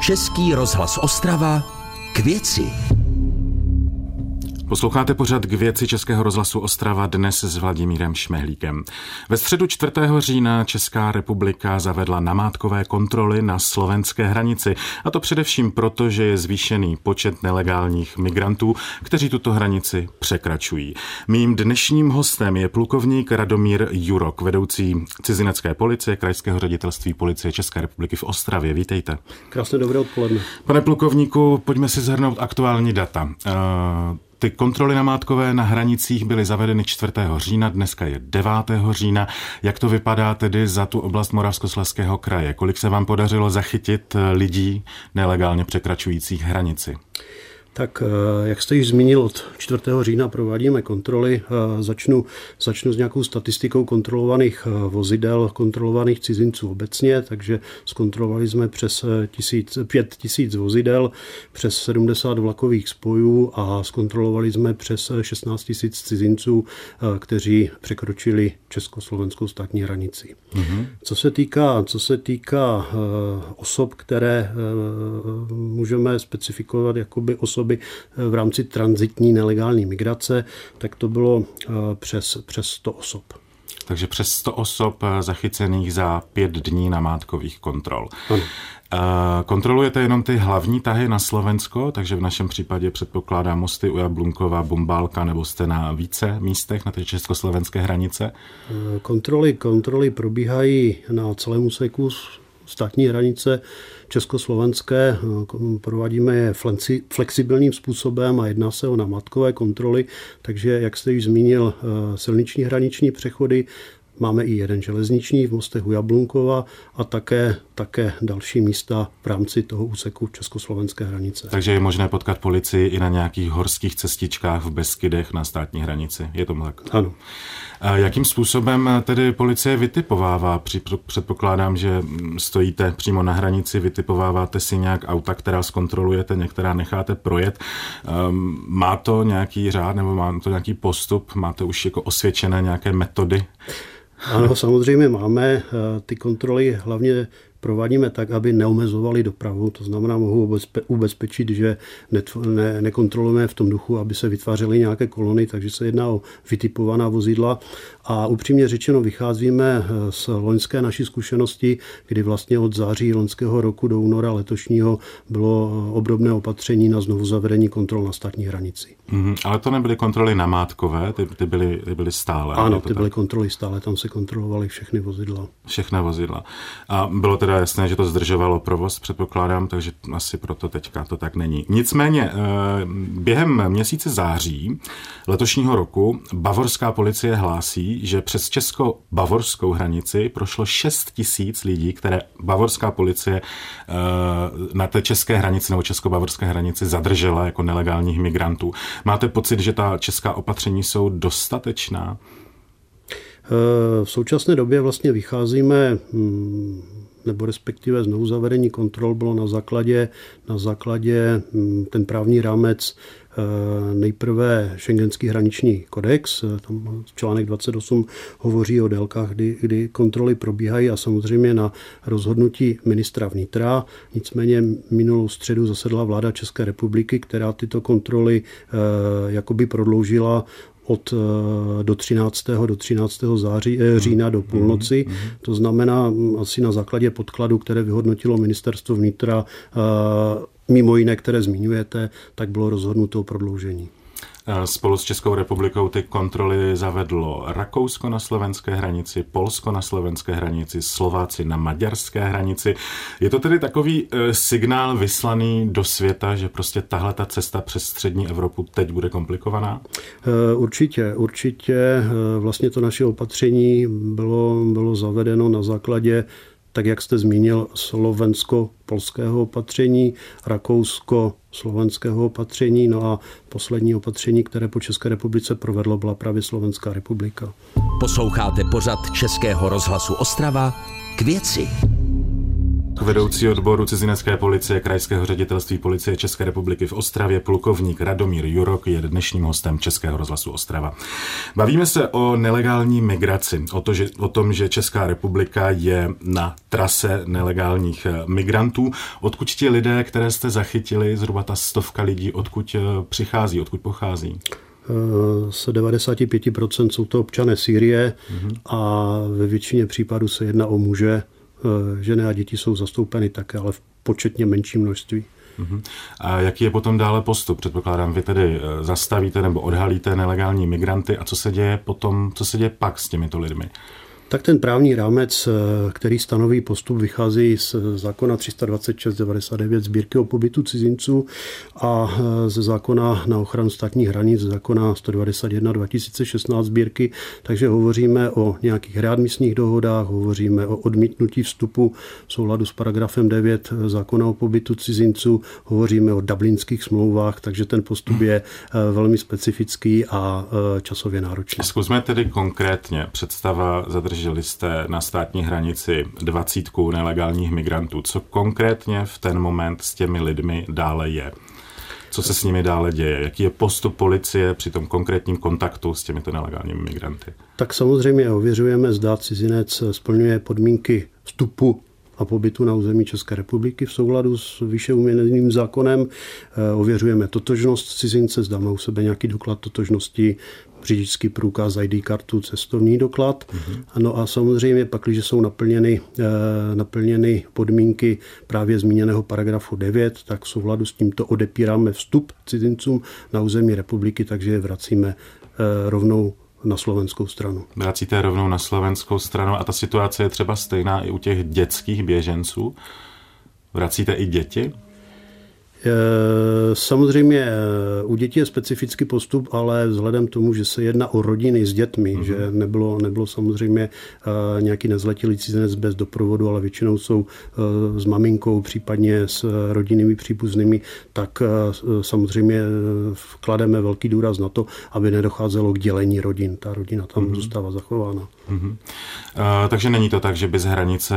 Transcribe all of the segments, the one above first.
Český rozhlas Ostrava k věci. Posloucháte pořad k věci Českého rozhlasu Ostrava dnes s Vladimírem Šmehlíkem. Ve středu 4. října Česká republika zavedla namátkové kontroly na slovenské hranici. A to především proto, že je zvýšený počet nelegálních migrantů, kteří tuto hranici překračují. Mým dnešním hostem je plukovník Radomír Jurok, vedoucí cizinecké policie Krajského ředitelství policie České republiky v Ostravě. Vítejte. Krásné dobré odpoledne. Pane plukovníku, pojďme si zhrnout aktuální data. Ty kontroly namátkové na hranicích byly zavedeny 4. října, dneska je 9. října. Jak to vypadá tedy za tu oblast Moravskoslezského kraje? Kolik se vám podařilo zachytit lidí nelegálně překračujících hranici? Tak eh, jak jste již zmínil, od 4. října provádíme kontroly. Eh, začnu, začnu s nějakou statistikou kontrolovaných eh, vozidel, kontrolovaných cizinců obecně, takže zkontrolovali jsme přes 5 tisíc vozidel, přes 70 vlakových spojů a zkontrolovali jsme přes 16 tisíc cizinců, kteří překročili československou státní hranici. Mm-hmm. Co se týká, co se týká osob, které můžeme specifikovat jakoby osoby, osoby eh, v rámci transitní nelegální migrace, tak to bylo eh, přes, přes 100 osob. Takže přes 100 osob eh, zachycených za pět dní namátkových kontrol. Ano. Kontrolujete jenom ty hlavní tahy na Slovensko, takže v našem případě předpokládám mosty u Jablunkova, Bumbálka, nebo jste na více místech na té československé hranice? Kontroly, kontroly probíhají na celém úseku státní hranice československé. Provádíme je flexibilním způsobem a jedná se o namatkové kontroly, takže, jak jste již zmínil, silniční hraniční přechody, Máme i jeden železniční v mostech u Jablunkova a také, také další místa v rámci toho úseku československé hranice. Takže je možné potkat policii i na nějakých horských cestičkách v Beskydech na státní hranici. Je to tak? Ano. A jakým způsobem tedy policie vytipovává? Předpokládám, že stojíte přímo na hranici, vytipováváte si nějak auta, která zkontrolujete, některá necháte projet. Ehm, má to nějaký řád nebo má to nějaký postup? Máte už jako osvědčené nějaké metody? Ano, samozřejmě máme eh, ty kontroly hlavně provádíme tak, aby neomezovali dopravu. To znamená, mohu ubezpečit, že ne, nekontrolujeme v tom duchu, aby se vytvářely nějaké kolony, takže se jedná o vytipovaná vozidla. A upřímně řečeno, vycházíme eh, z loňské naší zkušenosti, kdy vlastně od září loňského roku do února letošního bylo eh, obdobné opatření na znovu zavedení kontrol na státní hranici. Mm, ale to nebyly kontroly namátkové, ty, ty, byly, ty byly stále. Ano, ty tak? byly kontroly stále, tam se kontrolovaly všechny vozidla. Všechna vozidla. A bylo teda jasné, že to zdržovalo provoz, předpokládám, takže asi proto teďka to tak není. Nicméně, eh, během měsíce září letošního roku bavorská policie hlásí, že přes česko-bavorskou hranici prošlo 6 tisíc lidí, které bavorská policie eh, na té české hranici nebo česko-bavorské hranici zadržela jako nelegálních migrantů. Máte pocit, že ta česká opatření jsou dostatečná? Eh, v současné době vlastně vycházíme hm, nebo respektive znovu zavedení kontrol bylo na základě, na základě hm, ten právní rámec eh, nejprve šengenský hraniční kodex, eh, tam článek 28 hovoří o délkách, kdy, kdy kontroly probíhají a samozřejmě na rozhodnutí ministra vnitra. Nicméně minulou středu zasedla vláda České republiky, která tyto kontroly eh, jakoby prodloužila od eh, do 13. do 13. září, eh, října do půlnoci. Mm, mm, mm. To znamená asi na základě podkladu, které vyhodnotilo ministerstvo vnitra, eh, mimo jiné, které zmiňujete, tak bylo rozhodnuto o prodloužení. Eh, spolu s Českou republikou ty kontroly zavedlo Rakousko na slovenské hranici, Polsko na slovenské hranici, Slováci na maďarské hranici. Je to tedy takový eh, signál vyslaný do světa, že prostě tahle ta cesta přes střední Evropu teď bude komplikovaná? Eh, určitě, určitě. Vlastně to naše opatření bylo, bylo zavedeno na základě tak jak jste zmínil, slovensko-polského opatření, rakousko-slovenského opatření, no a poslední opatření, které po České republice provedlo, byla právě Slovenská republika. Posloucháte pořad Českého rozhlasu Ostrava k věci. Vedoucí odboru cizinecké policie Krajského ředitelství policie České republiky v Ostravě, plukovník Radomír Jurok je dnešním hostem Českého rozhlasu Ostrava. Bavíme se o nelegální migraci, o, to, že, o tom, že Česká republika je na trase nelegálních eh, migrantů. Odkud ti lidé, které jste zachytili, zhruba ta stovka lidí, odkud eh, přichází, odkud pochází? z 95% jsou to občané Sýrie mm-hmm. a ve většině případů se jedná o muže. Eh, ženy a děti jsou zastoupeny také, ale v početně menším množství. Mm-hmm. A jaký je potom dále postup? Předpokládám, vy tedy eh, zastavíte nebo odhalíte nelegální migranty a co se děje potom, co se děje pak s těmito lidmi? Tak ten právní rámec, eh, který stanoví postup, vychází z zákona 326-99 sbírky o pobytu cizinců a eh, ze zákona na ochranu státních hranic, zákona 191 2016 sbírky, takže hovoříme o nějakých readmisních dohodách, hovoříme o odmítnutí vstupu v souladu s paragrafem 9 zákona o pobytu cizinců, hovoříme o dublinských smlouvách, takže ten postup je eh, velmi specifický a časově náročný. Zkusme tedy konkrétně představa zadržení zadrželi jste na státní hranici dvacítku nelegálních migrantů. Co konkrétně v ten moment s těmi lidmi dále je? Co se s nimi dále děje? Jaký je postup policie při tom konkrétním kontaktu s těmito nelegálními migranty? Tak samozřejmě ověřujeme, zda cizinec splňuje podmínky vstupu a pobytu na území České republiky v souladu s výše uměným zákonem. Eh, ověřujeme totožnost cizince, zda má u sebe nějaký doklad totožnosti, řidičský průkaz, ID kartu, cestovní doklad. Mm-hmm. Ano a samozřejmě pak, když jsou naplněny, eh, naplněny podmínky právě zmíněného paragrafu 9, tak v souladu s tímto odepíráme vstup cizincům na území republiky, takže je vracíme eh, rovnou na slovenskou stranu. Vracíte rovnou na slovenskou stranu a ta situace je třeba stejná i u těch dětských běženců. Vracíte i děti? Eh, samozřejmě eh, u dětí je specifický postup, ale vzhledem k tomu, že se jedná o rodiny s dětmi, mm-hmm. že nebylo, nebylo samozřejmě eh, nějaký nezletilý cizinec bez doprovodu, ale většinou jsou s maminkou, případně s rodinnými příbuznými, tak samozřejmě vklademe velký důraz na to, aby nedocházelo k dělení rodin. Ta rodina tam mm-hmm. zůstává zachována. Mm-hmm. Takže není to tak, že by z hranice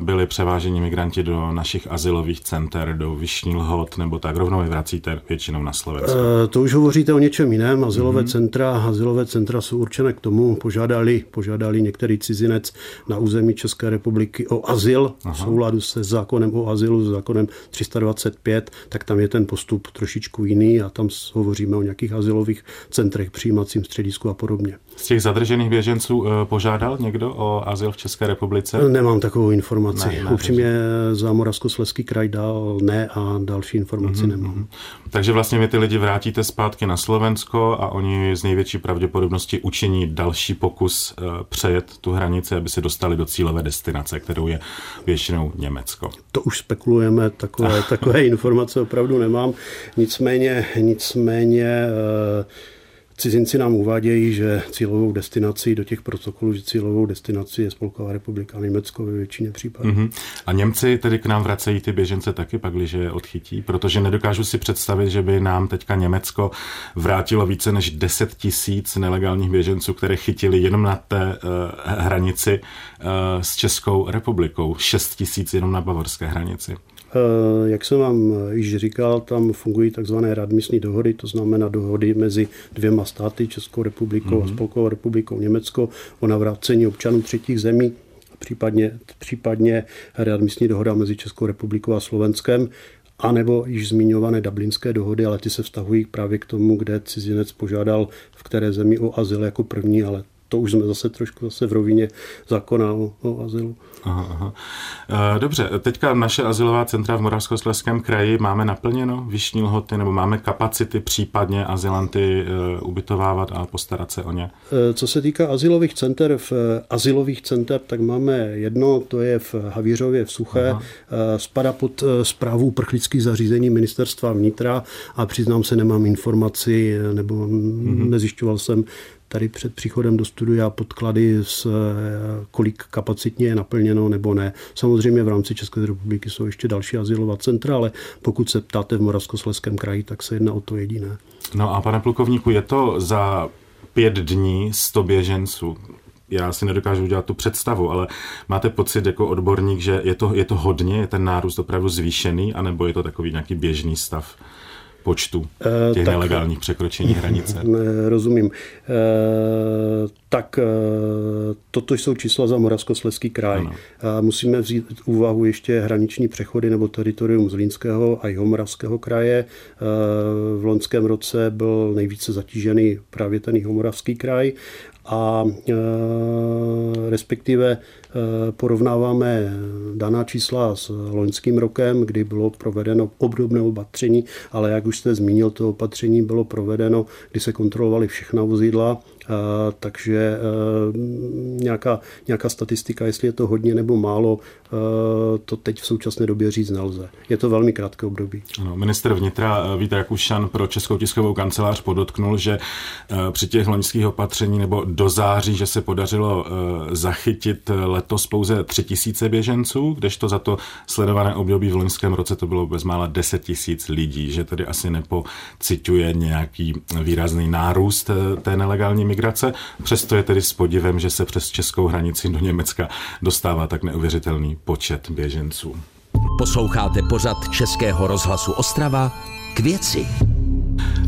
byli převáženi migranti do našich asilových center, do Vyšní Lhot nebo tak rovnou je vracíte většinou na Slovensko? E, to už hovoříte o něčem jiném. Azylové mm-hmm. centra, azylové centra jsou určené k tomu, požádali, požádali některý cizinec na území České republiky o azyl Aha. v souladu se zákonem o azylu, s zákonem 325, tak tam je ten postup trošičku jiný a tam hovoříme o nějakých azylových centrech, přijímacím středisku a podobně. Z těch zadržených běženců e, požádal někdo o azyl v České republice? Nemám takovou informaci. Ne, ne, Upřímně za Moravskoslezský kraj dal ne a další informaci mm-hmm. nemám. Takže vlastně vy ty lidi vrátíte zpátky na Slovensko a oni z největší pravděpodobnosti učiní další pokus uh, přejet tu hranici, aby se dostali do cílové destinace, kterou je většinou Německo. To už spekulujeme, takové, takové informace opravdu nemám. Nicméně, nicméně uh, Cizinci nám uvádějí, že cílovou destinací do těch protokolů, že cílovou destinací je Spolková republika Německo ve většině případů. Mm-hmm. A Němci tedy k nám vracejí ty běžence taky, pak, když je odchytí, protože nedokážu si představit, že by nám teďka Německo vrátilo více než 10 tisíc nelegálních běženců, které chytili jenom na té uh, hranici uh, s Českou republikou, 6 tisíc jenom na bavorské hranici. Eh, jak jsem vám již říkal, tam fungují takzvané radmisní dohody, to znamená dohody mezi dvěma státy, Českou republikou mm-hmm. a mhm. Spolkovou republikou Německo o navrácení občanů třetích zemí, případně, případně readmisní dohoda mezi Českou republikou a Slovenskem, anebo již zmiňované dublinské dohody, ale ty se vztahují právě k tomu, kde cizinec požádal v které zemi o azyl jako první, ale to už jsme zase trošku zase v rovině zákona o, o azylu. Aha, aha. Eh, dobře, teďka naše azylová centra v Moravskoslezském kraji máme naplněno vyšní lhoty nebo máme kapacity případně azylanty uh, ubytovávat a postarat se o ně? Eh, co se týká azylových center, v azylových center, tak máme jedno, to je v Havířově v Suché, aha. spada pod zprávu uprchlických zařízení ministerstva vnitra a přiznám se, nemám informaci nebo mm-hmm. nezjišťoval jsem, tady před příchodem do studia podklady, s, eh, kolik kapacitně je naplněno nebo ne. Samozřejmě v rámci České republiky jsou ještě další asilová centra, ale pokud se ptáte v Moravskoslezském kraji, tak se jedná o to jediné. No a pane plukovníku, je to za pět dní 100 běženců. já si nedokážu udělat tu představu, ale máte pocit jako odborník, že je to, je to hodně, je ten nárůst opravdu zvýšený, anebo je to takový nějaký běžný stav? Počtu eh, těch tak, nelegálních překročení hranice. Rozumím. E, tak e, toto jsou čísla za Moravskoslezský kraj. Ano. Musíme vzít v úvahu ještě hraniční přechody nebo teritorium Zlínského a Jihomoravského kraje. V loňském roce byl nejvíce zatížený právě ten Jihomoravský kraj a e, respektive e, porovnáváme daná čísla s loňským rokem, kdy bylo provedeno obdobné opatření, ale jak už jste zmínil, to opatření bylo provedeno, kdy se kontrolovaly všechna vozidla takže eh, nějaká, nějaká statistika, jestli je to hodně nebo málo, eh, to teď v současné době říct nelze. Je to velmi krátké období. Ano, minister vnitra Vít Rakušan pro Českou tiskovou kancelář podotknul, že při těch loňských opatření nebo do září, že se podařilo zachytit letos pouze tři tisíce běženců, kdežto za to sledované období v loňském roce to bylo bezmála 10 tisíc lidí, že tedy asi nepociťuje nějaký výrazný nárůst té nelegální migrace migrace. Přesto je tedy s podivem, že se přes českou hranici do Německa dostává tak neuvěřitelný počet běženců. Posloucháte pořad Českého rozhlasu Ostrava k věci.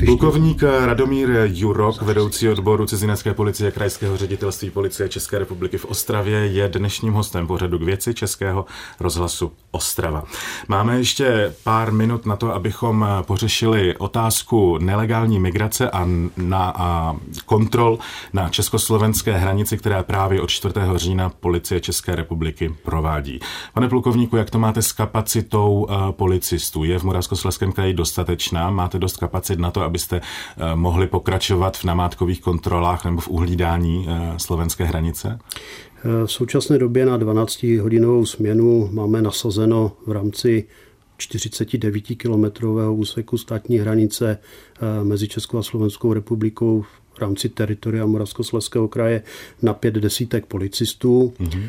Plukovník Radomír Jurok, vedoucí odboru cizinecké policie Krajského ředitelství policie České republiky v Ostravě, je dnešním hostem pořadu k věci Českého rozhlasu Ostrava. Máme ještě pár minut na to, abychom pořešili otázku nelegální migrace a, na, a kontrol na československé hranici, která právě od 4. října policie České republiky provádí. Pane plukovníku, jak to máte s kapacitou eh, policistů? Je v Moravskoslezském kraji dostatečná? Máte dost kapacit na to, abyste eh, mohli pokračovat v namátkových kontrolách nebo v uhlídání eh, slovenské hranice? Eh, v současné době na 12-hodinovou směnu máme nasazeno v rámci 49-kilometrového úseku státní hranice mezi Českou a Slovenskou republikou rámci teritoria Moravskoslezského kraje na pět desítek policistů. Mm-hmm.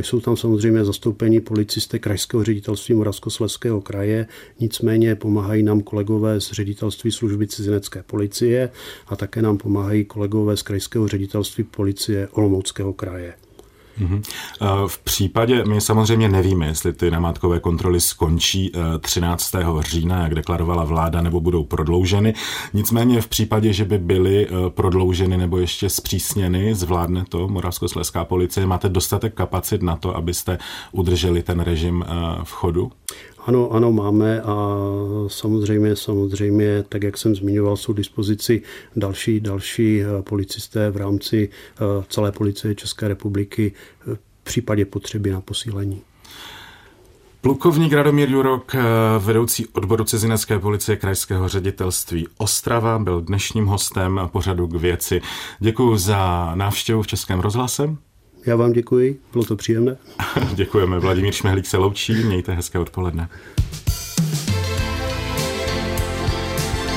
Jsou tam samozřejmě zastoupení policisté Krajského ředitelství Moravskoslezského kraje, nicméně pomáhají nám kolegové z ředitelství služby cizinecké policie a také nám pomáhají kolegové z Krajského ředitelství policie Olomouckého kraje. Mhm. V případě, my samozřejmě nevíme, jestli ty namátkové kontroly skončí 13. Eh, října, jak deklarovala vláda, nebo budou prodlouženy. Nicméně v případě, že by byly eh, prodlouženy nebo ještě zpřísněny, zvládne to Moravskoslezská policie, máte dostatek kapacit na to, abyste udrželi ten režim eh, v chodu? Ano, ano, máme a samozřejmě, samozřejmě, tak jak jsem zmiňoval, jsou dispozici další, další eh, policisté v rámci eh, celé policie České republiky eh, v případě potřeby na posílení. Plukovník Radomír Jurok, vedoucí odboru cizinecké policie krajského ředitelství Ostrava, byl dnešním hostem pořadu k věci. Děkuji za návštěvu v Českém rozhlase. Já vám děkuji, bylo to příjemné. Děkujeme. Vladimír Šmehlík se loučí, mějte hezké odpoledne.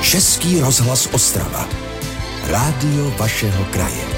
Český rozhlas Ostrava. Rádio vašeho kraje.